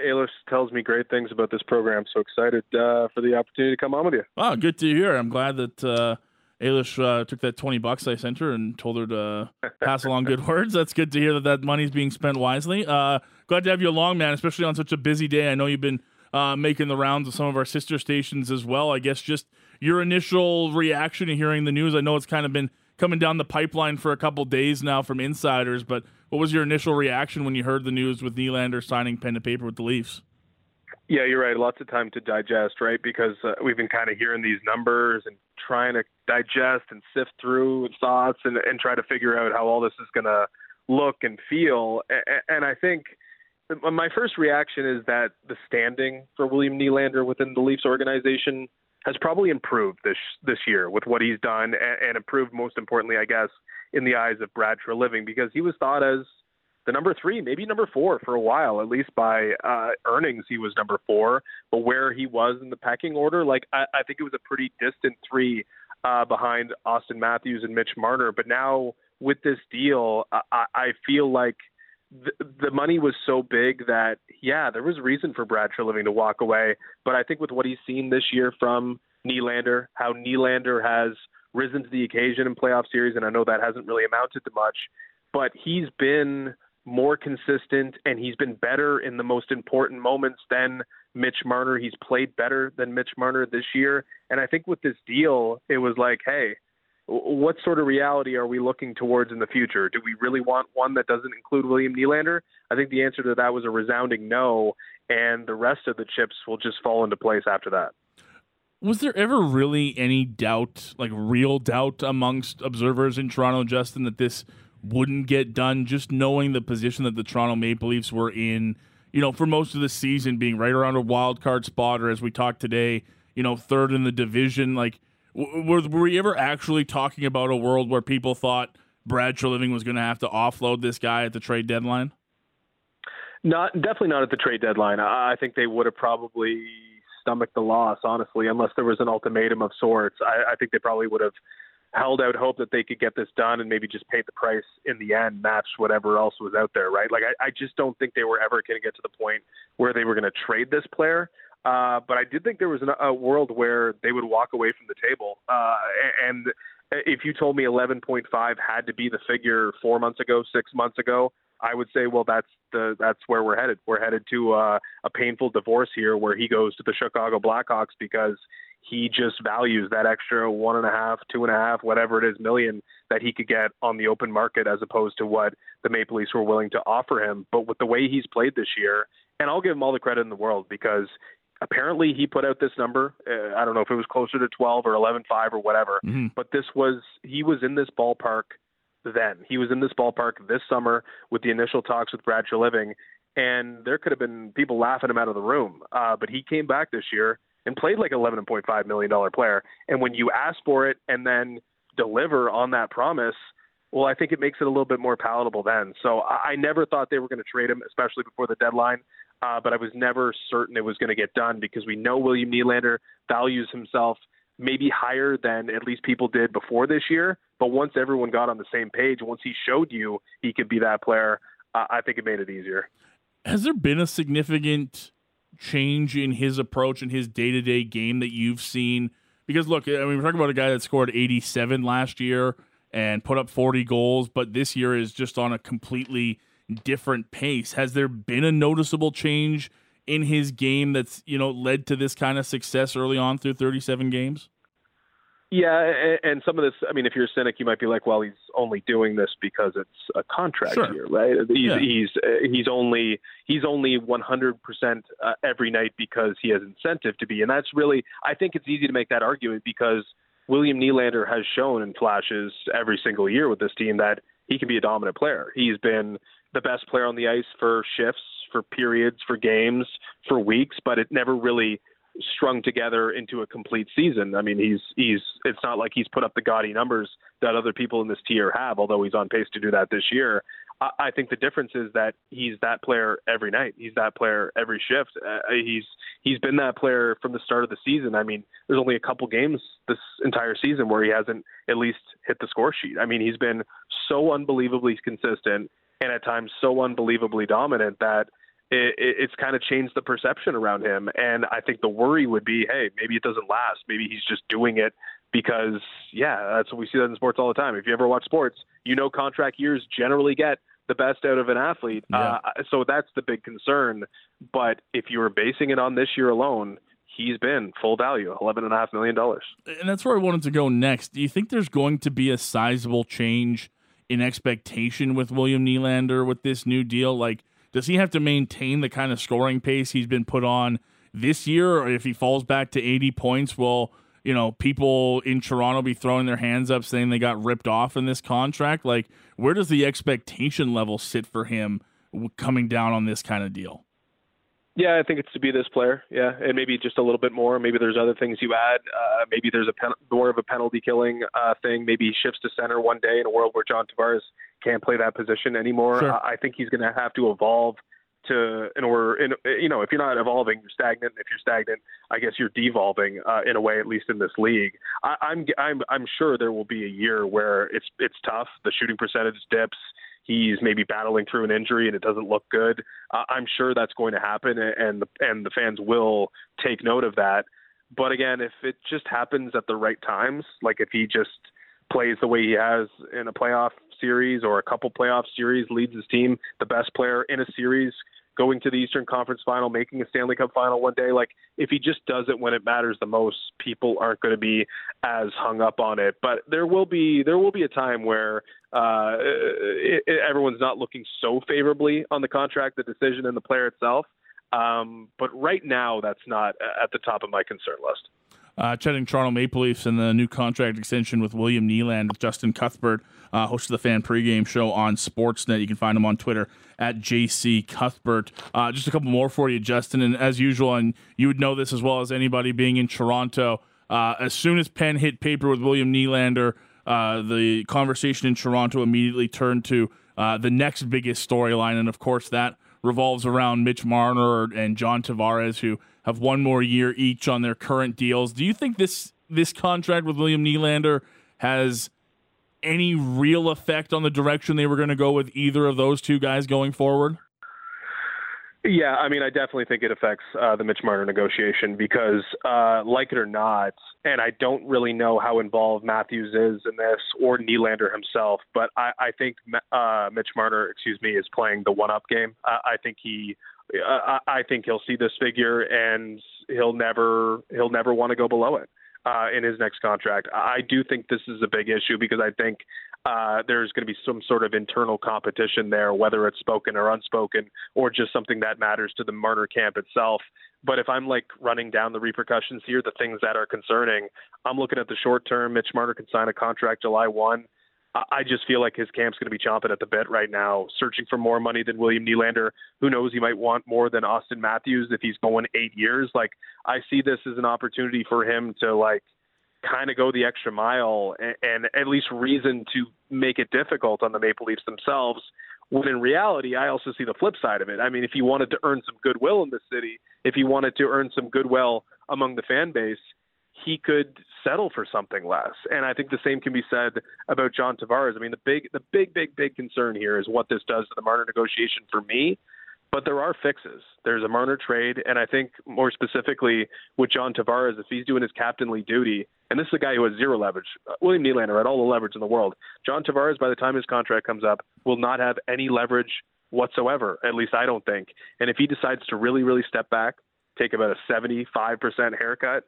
[SPEAKER 10] tells me great things about this program. So excited uh, for the opportunity to come on with you.
[SPEAKER 2] Oh, good to hear. I'm glad that Aylish uh, took that 20 bucks I sent her and told her to pass along good words. That's good to hear that that money's being spent wisely. Uh, glad to have you along, man, especially on such a busy day. I know you've been uh, making the rounds of some of our sister stations as well. I guess just your initial reaction to hearing the news. I know it's kind of been coming down the pipeline for a couple days now from insiders, but what was your initial reaction when you heard the news with Nylander signing pen to paper with the Leafs?
[SPEAKER 10] Yeah, you're right. Lots of time to digest, right? Because uh, we've been kind of hearing these numbers and trying to digest and sift through thoughts and, and try to figure out how all this is going to look and feel. And I think my first reaction is that the standing for William Nylander within the Leafs organization has probably improved this this year with what he's done, and, and improved most importantly, I guess, in the eyes of Brad Treliving because he was thought as the number three, maybe number four for a while, at least by uh, earnings, he was number four. But where he was in the pecking order, like I, I think it was a pretty distant three uh, behind Auston Matthews and Mitch Marner. But now with this deal, I, I feel like the, money was so big that yeah, there was reason for Brad Treliving to walk away. But I think with what he's seen this year from Nylander, how Nylander has risen to the occasion in playoff series, and I know that hasn't really amounted to much, but he's been more consistent and he's been better in the most important moments than Mitch Marner. He's played better than Mitch Marner this year. And I think with this deal, it was like, hey, what sort of reality are we looking towards in the future? Do we really want one that doesn't include William Nylander? I think the answer to that was a resounding no, and the rest of the chips will just fall into place after that.
[SPEAKER 2] Was there ever really any doubt, like real doubt amongst observers in Toronto, Justin, that this wouldn't get done, just knowing the position that the Toronto Maple Leafs were in, you know, for most of the season, being right around a wild card spot, or as we talked today, you know, third in the division. Like, were, were we ever actually talking about a world where people thought Brad Treliving was going to have to offload this guy at the trade deadline?
[SPEAKER 10] Not definitely not at the trade deadline. I think they would have probably stomached the loss, honestly, unless there was an ultimatum of sorts. I, I think they probably would have held out hope that they could get this done and maybe just pay the price in the end, match whatever else was out there, right? Like I, I just don't think they were ever going to get to the point where they were going to trade this player. Uh, but I did think there was an, a world where they would walk away from the table. Uh, and if you told me 11.5 had to be the figure four months ago, six months ago, I would say, well, that's the that's where we're headed. We're headed to uh, a painful divorce here, where he goes to the Chicago Blackhawks because he just values that extra one and a half, two and a half, whatever it is, million that he could get on the open market as opposed to what the Maple Leafs were willing to offer him. But with the way he's played this year, and I'll give him all the credit in the world because apparently he put out this number. Uh, I don't know if it was closer to 12 or 11.5 or whatever, mm-hmm. but this was, he was in this ballpark then. He was in this ballpark this summer with the initial talks with Brad Living, and there could have been people laughing him out of the room. Uh, but he came back this year and played like $11.5 million player. And when you ask for it and then deliver on that promise, well, I think it makes it a little bit more palatable then. So I, never thought they were going to trade him, especially before the deadline. Uh, but I was never certain it was going to get done because we know William Nylander values himself maybe higher than at least people did before this year. But once everyone got on the same page, once he showed you he could be that player, uh, I think it made it easier.
[SPEAKER 2] Has there been a significant change in his approach and his day to day game that you've seen? Because look, I mean, we're talking about a guy that scored 87 last year and put up 40 goals, but this year is just on a completely different pace. Has there been a noticeable change in his game that's you know led to this kind of success early on through 37 games?
[SPEAKER 10] Yeah, and some of this, I mean, if you're a cynic, you might be like, well, he's only doing this because it's a contract
[SPEAKER 2] sure.
[SPEAKER 10] year, right? He's
[SPEAKER 2] yeah.
[SPEAKER 10] he's he's only he's only 100% uh, every night because he has incentive to be, and that's really, I think it's easy to make that argument because William Nylander has shown in flashes every single year with this team that he can be a dominant player. He's been the best player on the ice for shifts, for periods, for games, for weeks, but it never really strung together into a complete season. I mean, he's he's it's not like he's put up the gaudy numbers that other people in this tier have, although he's on pace to do that this year. I, think the difference is that he's that player every night. He's that player every shift. Uh, he's he's been that player from the start of the season. I mean, there's only a couple games this entire season where he hasn't at least hit the score sheet. I mean, he's been so unbelievably consistent and at times so unbelievably dominant that it, it's kind of changed the perception around him. And I think the worry would be, hey, maybe it doesn't last. Maybe he's just doing it because, yeah, that's what we see that in sports all the time. If you ever watch sports, you know contract years generally get the best out of an athlete.
[SPEAKER 2] Yeah.
[SPEAKER 10] Uh, so that's the big concern. But if you were basing it on this year alone, he's been full value, eleven and a half million dollars.
[SPEAKER 2] And that's where I wanted to go next. Do you think there's going to be a sizable change in expectation with William Nylander with this new deal? Like, does he have to maintain the kind of scoring pace he's been put on this year? Or if he falls back to 80 points, will, you know, people in Toronto be throwing their hands up saying they got ripped off in this contract? Like, where does the expectation level sit for him coming down on this kind of deal?
[SPEAKER 10] Yeah, I think it's to be this player. Yeah, and maybe just a little bit more. Maybe there's other things you add. Uh, maybe there's a pen- more of a penalty killing uh, thing. Maybe he shifts to center one day in a world where John Tavares can't play that position anymore.
[SPEAKER 2] Sure.
[SPEAKER 10] I I think he's going to have to evolve to in order. In, you know, if you're not evolving, you're stagnant. If you're stagnant, I guess you're devolving uh, in a way, at least in this league. I, I'm I'm I'm sure there will be a year where it's it's tough. The shooting percentage dips he's maybe battling through an injury and it doesn't look good. Uh, I'm sure that's going to happen, and the and the fans will take note of that. But again, if it just happens at the right times, like if he just plays the way he has in a playoff series or a couple playoff series, leads his team, the best player in a series, going to the Eastern Conference Final, making a Stanley Cup Final one day, like if he just does it when it matters the most, people aren't going to be as hung up on it. But there will be there will be a time where uh, it, it, everyone's not looking so favorably on the contract, the decision, and the player itself. Um, but right now, that's not at the top of my concern list.
[SPEAKER 2] Uh, chatting Toronto Maple Leafs and the new contract extension with William Nyland with Justin Cuthbert, uh, host of the fan pregame show on Sportsnet. You can find him on Twitter at JC Cuthbert. Uh, just a couple more for you, Justin. And as usual, and you would know this as well as anybody being in Toronto, uh, as soon as pen hit paper with William Nylander, uh, the conversation in Toronto immediately turned to uh, the next biggest storyline. And of course, that revolves around Mitch Marner and John Tavares, who have one more year each on their current deals. Do you think this this contract with William Nylander has any real effect on the direction they were going to go with either of those two guys going forward?
[SPEAKER 10] Yeah, I mean, I definitely think it affects uh, the Mitch Marner negotiation because, uh, like it or not, and I don't really know how involved Matthews is in this or Nylander himself, but I, I think uh, Mitch Marner, excuse me, is playing the one-up game. I think he, I think he'll see this figure and he'll never, he'll never want to go below it. Uh, in his next contract. I do think this is a big issue because I think uh, there's going to be some sort of internal competition there, whether it's spoken or unspoken, or just something that matters to the Marner camp itself. But if I'm like running down the repercussions here, the things that are concerning, I'm looking at the short term. Mitch Marner can sign a contract July 1. I just feel like his camp's going to be chomping at the bit right now, searching for more money than William Nylander. Who knows? He might want more than Auston Matthews if he's going eight years. Like I see this as an opportunity for him to like kind of go the extra mile and, and at least reason to make it difficult on the Maple Leafs themselves. When in reality, I also see the flip side of it. I mean, if he wanted to earn some goodwill in the city, if he wanted to earn some goodwill among the fan base, he could settle for something less. And I think the same can be said about John Tavares. I mean, the big, the big, big, big concern here is what this does to the Marner negotiation for me. But there are fixes. There's a Marner trade, and I think more specifically with John Tavares, if he's doing his captainly duty, and this is a guy who has zero leverage. Uh, William Nylander had all the leverage in the world. John Tavares, by the time his contract comes up, will not have any leverage whatsoever. At least I don't think. And if he decides to really, really step back, take about a 75% haircut,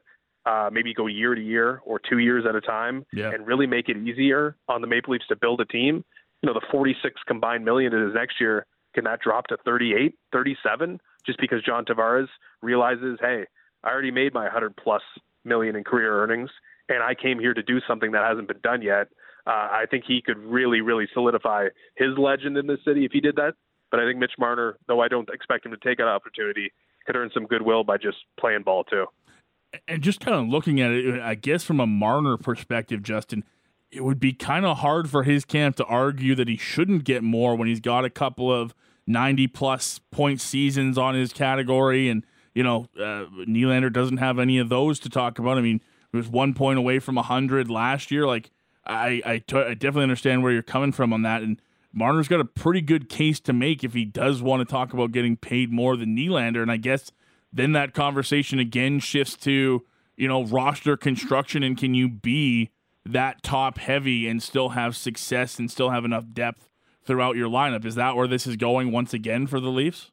[SPEAKER 10] uh, maybe go year to year or two years at a time,
[SPEAKER 2] Yeah.
[SPEAKER 10] and really make it easier on the Maple Leafs to build a team. You know, the 46 combined million it is next year. Can that drop to 38, 37, just because John Tavares realizes, hey, I already made my 100 plus million in career earnings, and I came here to do something that hasn't been done yet. Uh, I think he could really, really solidify his legend in this city if he did that. But I think Mitch Marner, though I don't expect him to take an opportunity, could earn some goodwill by just playing ball too.
[SPEAKER 2] And just kind of looking at it, I guess from a Marner perspective, Justin, it would be kind of hard for his camp to argue that he shouldn't get more when he's got a couple of 90 plus point seasons on his category. And, you know, uh, Nylander doesn't have any of those to talk about. I mean, he was one point away from 100 last year. Like, I, I, t- I definitely understand where you're coming from on that. And Marner's got a pretty good case to make if he does want to talk about getting paid more than Nylander. And I guess then that conversation again shifts to, you know, roster construction and can you be that top heavy and still have success and still have enough depth throughout your lineup. Is that where this is going once again for the Leafs?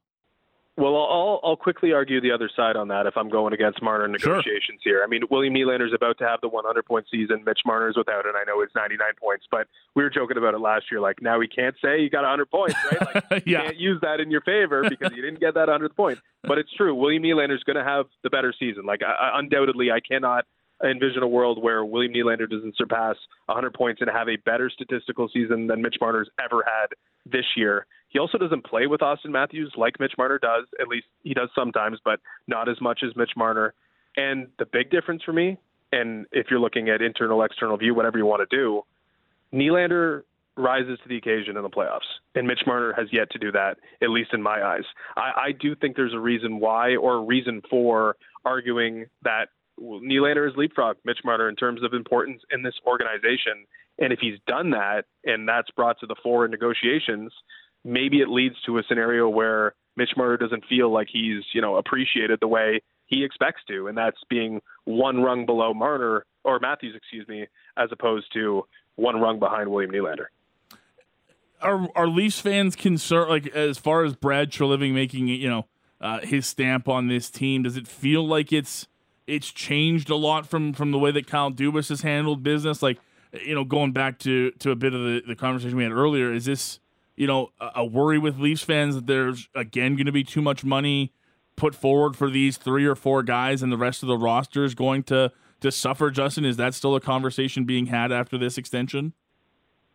[SPEAKER 10] Well, I'll, I'll quickly argue the other side on that if I'm going against Marner negotiations here. I mean, William Nylander's about to have the 100 point season. Mitch Marner's without it. I know it's 99 points, but we were joking about it last year. Like, now we can't say you got 100 points, right? Like,
[SPEAKER 2] yeah.
[SPEAKER 10] you can't use that in your favor because you didn't get that 100th point. But it's true. William Nylander's going to have the better season. Like, I, undoubtedly, I cannot envision a world where William Nylander doesn't surpass 100 points and have a better statistical season than Mitch Marner's ever had this year. He also doesn't play with Auston Matthews like Mitch Marner does. At least he does sometimes, but not as much as Mitch Marner. And the big difference for me, and if you're looking at internal, external view, whatever you want to do, Nylander rises to the occasion in the playoffs, and Mitch Marner has yet to do that, at least in my eyes. I, I do think there's a reason why or a reason for arguing that Nylander is leapfrog Mitch Marner in terms of importance in this organization. And if he's done that, and that's brought to the fore in negotiations, maybe it leads to a scenario where Mitch Marner doesn't feel like he's, you know, appreciated the way he expects to, and that's being one rung below Marner or Matthews, excuse me, as opposed to one rung behind William Nylander.
[SPEAKER 2] Are are Leafs fans concerned, like as far as Brad Treliving making you know uh, his stamp on this team? Does it feel like it's it's changed a lot from from the way that Kyle Dubas has handled business? Like you know, going back to to a bit of the, the conversation we had earlier, is this you know, a worry with Leafs fans that there's again going to be too much money put forward for these three or four guys, and the rest of the roster is going to to suffer. Justin, is that still a conversation being had after this extension?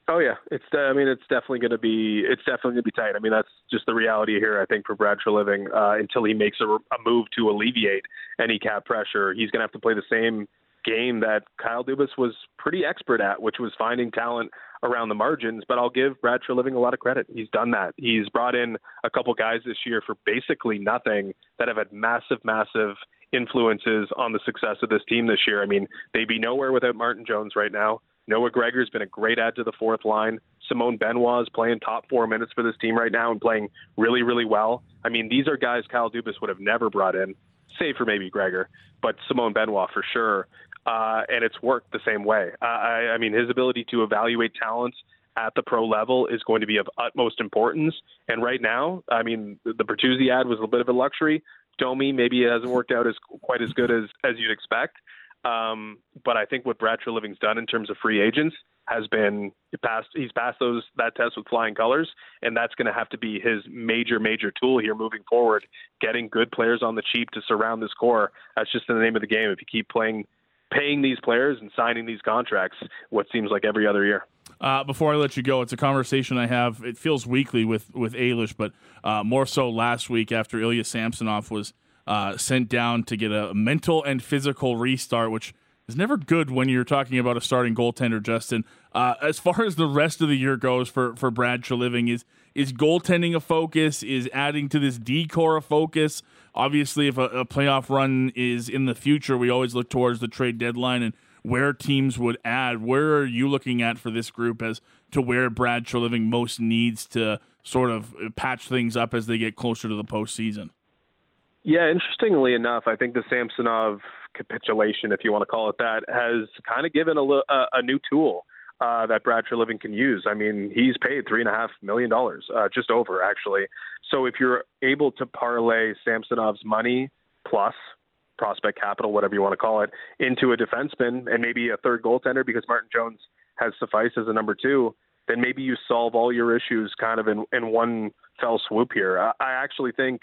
[SPEAKER 10] Oh yeah, it's. I mean, it's definitely going to be. It's definitely going to be tight. I mean, that's just the reality here. I think for Brad Treliving, uh, until he makes a, a move to alleviate any cap pressure, he's going to have to play the same game that Kyle Dubas was pretty expert at, which was finding talent around the margins. But I'll give Brad Treliving a lot of credit. He's done that. He's brought in a couple guys this year for basically nothing that have had massive, massive influences on the success of this team this year. I mean, they'd be nowhere without Martin Jones right now. Noah Gregor's been a great add to the fourth line. Simon Benoit is playing top four minutes for this team right now and playing really, really well. I mean, these are guys Kyle Dubas would have never brought in, save for maybe Gregor, but Simon Benoit for sure uh, and it's worked the same way. I, I mean, his ability to evaluate talents at the pro level is going to be of utmost importance. And right now, I mean, the, Bertuzzi add was a bit of a luxury. Domi maybe it hasn't worked out as quite as good as as you'd expect. Um, but I think what Bradshaw Treliving's done in terms of free agents has been passed. He's passed those that test with flying colors, and that's going to have to be his major, major tool here moving forward. Getting good players on the cheap to surround this core. That's just in the name of the game. If you keep playing paying these players and signing these contracts what seems like every other year.
[SPEAKER 2] Uh, before I let you go, it's a conversation I have. It feels weekly with with Ailish, but uh, more so last week after Ilya Samsonov was uh, sent down to get a mental and physical restart, which is never good when you're talking about a starting goaltender. Justin, uh, as far as the rest of the year goes for for Brad Treliving, is is goaltending a focus? Is adding to this D corps a focus? Obviously, if a, a, playoff run is in the future, we always look towards the trade deadline and where teams would add. Where are you looking at for this group as to where Brad Treliving most needs to sort of patch things up as they get closer to the postseason?
[SPEAKER 10] Yeah, interestingly enough, I think the Samsonov capitulation, if you want to call it that, has kind of given a, a, a new tool uh, that Brad Treliving can use. I mean, he's paid three and a half million dollars, uh, just over actually. So if you're able to parlay Samsonov's money plus prospect capital, whatever you want to call it, into a defenseman and maybe a third goaltender because Martin Jones has sufficed as a number two, then maybe you solve all your issues kind of in, in one fell swoop here. I, I actually think,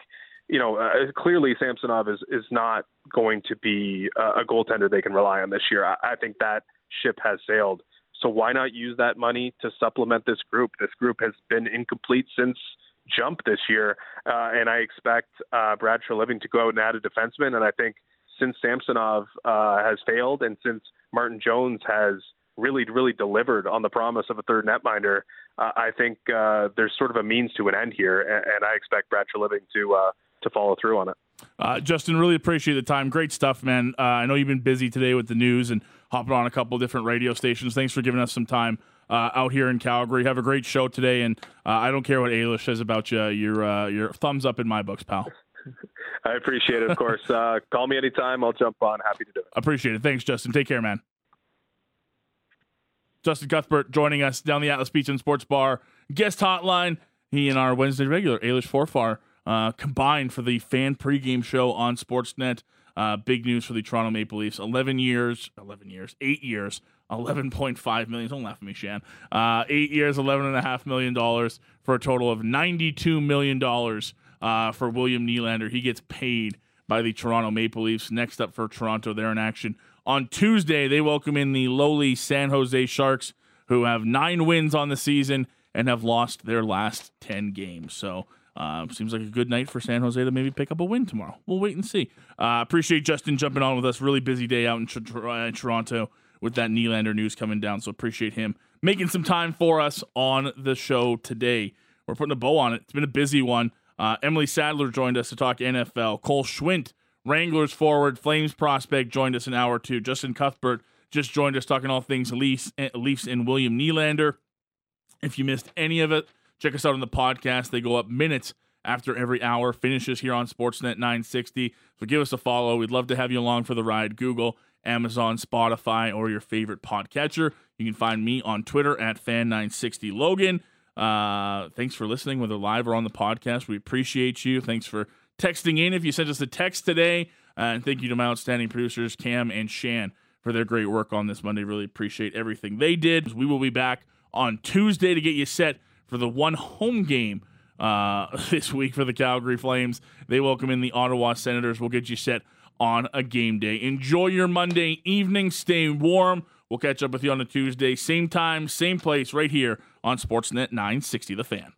[SPEAKER 10] you know, uh, clearly Samsonov is, is not going to be a, a goaltender they can rely on this year. I, I think that ship has sailed. So why not use that money to supplement this group? This group has been incomplete since jump this year, uh, and I expect uh, Brad Treliving to go out and add a defenseman. And I think since Samsonov uh, has failed, and since Martin Jones has really, really delivered on the promise of a third netminder, uh, I think uh, there's sort of a means to an end here, and, and I expect Brad Treliving to uh, to follow through on it.
[SPEAKER 2] Uh, Justin, really appreciate the time. Great stuff, man. Uh, I know you've been busy today with the news and hopping on a couple different radio stations. Thanks for giving us some time uh, out here in Calgary. Have a great show today, and uh, I don't care what Ailish says about you. Your uh, your thumbs up in my books, pal.
[SPEAKER 10] I appreciate it. Of course, uh, call me anytime. I'll jump on. Happy to do it.
[SPEAKER 2] Appreciate it. Thanks, Justin. Take care, man. Justin Cuthbert joining us down the Atlas Beach and Sports Bar guest hotline. He and our Wednesday regular, Ailish Forfar, uh, combined for the fan pregame show on Sportsnet. Uh, big news for the Toronto Maple Leafs. 11 years, 11 years, eight years, 11.5 million. Don't laugh at me, Shan. Uh, eight years, $11.5 million for a total of $92 million uh, for William Nylander. He gets paid by the Toronto Maple Leafs. Next up for Toronto, they're in action. On Tuesday, they welcome in the lowly San Jose Sharks, who have nine wins on the season and have lost their last 10 games. So, uh, seems like a good night for San Jose to maybe pick up a win tomorrow. We'll wait and see. Uh, appreciate Justin jumping on with us. Really busy day out in, in Toronto with that Nylander news coming down. So appreciate him making some time for us on the show today. We're putting a bow on it. It's been a busy one. Uh, Emily Sadler joined us to talk NFL. Cole Schwindt, Wranglers forward, Flames prospect, joined us an hour or two. Justin Cuthbert just joined us talking all things Leafs, eh, Leafs and William Nylander. If you missed any of it, check us out on the podcast. They go up minutes after every hour, finishes here on Sportsnet 960. So give us a follow. We'd love to have you along for the ride. Google, Amazon, Spotify, or your favorite podcatcher. You can find me on Twitter at Fan960Logan. Uh, thanks for listening, whether live or on the podcast. We appreciate you. Thanks for texting in if you sent us a text today. Uh, and thank you to my outstanding producers, Cam and Shan, for their great work on this Monday. Really appreciate everything they did. We will be back on Tuesday to get you set for the one home game uh, this week for the Calgary Flames. They welcome in the Ottawa Senators. We'll get you set on a game day. Enjoy your Monday evening. Stay warm. We'll catch up with you on a Tuesday, same time, same place, right here on Sportsnet 960 The Fan.